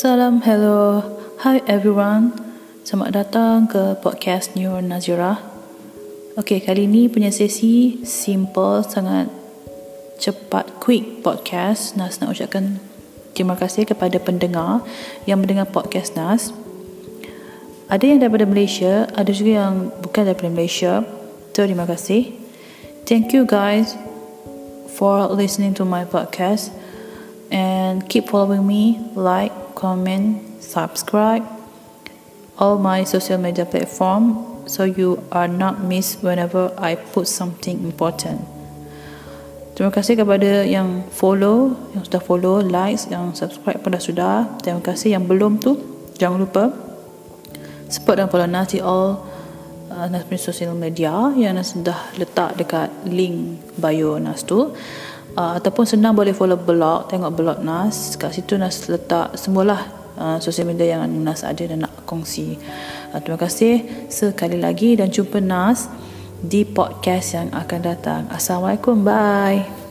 Salam, hello. Hi everyone. Selamat datang ke podcast New Nazira. Okay, kali ni punya sesi simple, sangat cepat, quick podcast. Nas nak ucapkan terima kasih kepada pendengar yang mendengar podcast Nas. Ada yang daripada Malaysia, ada juga yang bukan daripada Malaysia. Terima kasih. Thank you guys for listening to my podcast and keep following me, like, comment, subscribe all my social media platform so you are not miss whenever I put something important. Terima kasih kepada yang follow, yang sudah follow, likes, yang subscribe pun dah sudah. Terima kasih yang belum tu, jangan lupa support dan follow Nas all uh, Nas punya social media yang Nas sudah letak dekat link bio Nas tu uh, ataupun senang boleh follow blog tengok blog Nas. Kat situ Nas letak semualah uh, sosial media yang Nas ada dan nak kongsi. Uh, terima kasih sekali lagi dan jumpa Nas di podcast yang akan datang. Assalamualaikum bye